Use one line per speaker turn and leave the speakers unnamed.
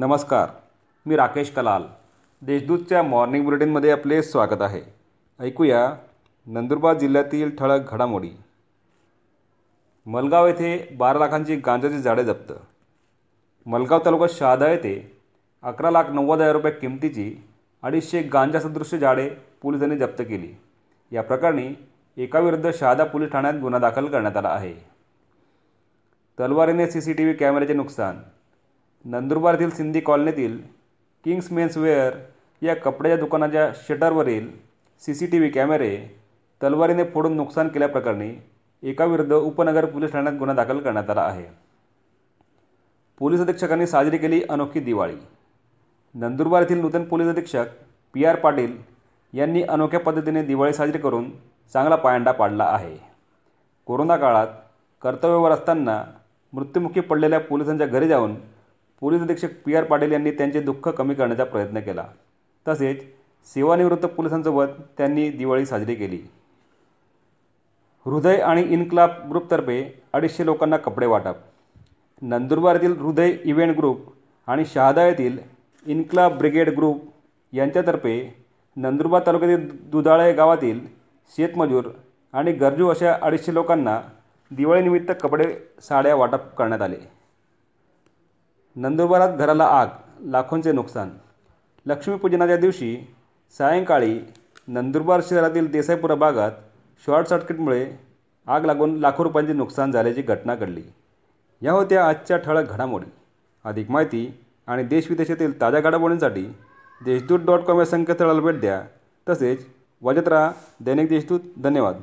नमस्कार मी राकेश कलाल. देशदूतच्या मॉर्निंग बुलेटिनमध्ये आपले स्वागत आहे. ऐकूया नंदुरबार जिल्ह्यातील ठळक घडामोडी. मलगाव येथे बारा लाखांची गांजाची झाडे जप्त. मलगाव तालुका शहादा येथे अकरा लाख नव्वद हजार रुपये किमतीची अडीचशे गांजा सदृश्य झाडे पोलिसांनी जप्त केली. या प्रकरणी एकाविरुद्ध शहादा पोलीस ठाण्यात गुन्हा दाखल करण्यात आला आहे. तलवारीने सी सी टी व्ही कॅमेऱ्याचे नुकसान. नंदुरबार येथील सिंधी कॉलनीतील किंग्स मेन्स वेअर या कपड्याच्या दुकानाच्या शटरवरील सी सी टी व्ही कॅमेरे तलवारीने फोडून नुकसान केल्याप्रकरणी एकाविरुद्ध उपनगर पोलीस ठाण्यात गुन्हा दाखल करण्यात आला आहे. पोलीस अधीक्षकांनी साजरी केली अनोखी दिवाळी. नंदुरबार येथील नूतन पोलीस अधीक्षक पी आर पाटील यांनी अनोख्या पद्धतीने दिवाळी साजरी करून चांगला पायंडा पाडला आहे. कोरोना काळात कर्तव्यावर असताना मृत्युमुखी पडलेल्या पोलिसांच्या घरी जाऊन पोलीस अधीक्षक पी आर पाटील यांनी त्यांचे दुःख कमी करण्याचा प्रयत्न केला. तसेच सेवानिवृत्त पोलिसांसोबत त्यांनी दिवाळी साजरी केली. हृदय आणि इन्क्लाब ग्रुपतर्फे अडीचशे लोकांना कपडे वाटप. नंदुरबार येथील हृदय इव्हेंट ग्रुप आणि शहादा येथील इन्क्लाब ब्रिगेड ग्रुप यांच्यातर्फे नंदुरबार तालुक्यातील दुधाळे गावातील शेतमजूर आणि गरजू अशा अडीचशे लोकांना दिवाळीनिमित्त कपडे साड्या वाटप करण्यात आले. नंदुरबारात घराला आग लाखोंचे नुकसान. लक्ष्मीपूजनाच्या दिवशी सायंकाळी नंदुरबार शहरातील देसाईपुरा भागात शॉर्ट सर्किटमुळे आग लागून लाखो रुपयांचे नुकसान झाल्याची घटना घडली. या होत्या आजच्या ठळक घडामोडी. अधिक माहिती आणि देशविदेशातील ताज्या घडामोडींसाठी देशदूत डॉट कॉम या संकेतस्थळाला भेट द्या. तसेच वाजत राहा दैनिक देशदूत. धन्यवाद.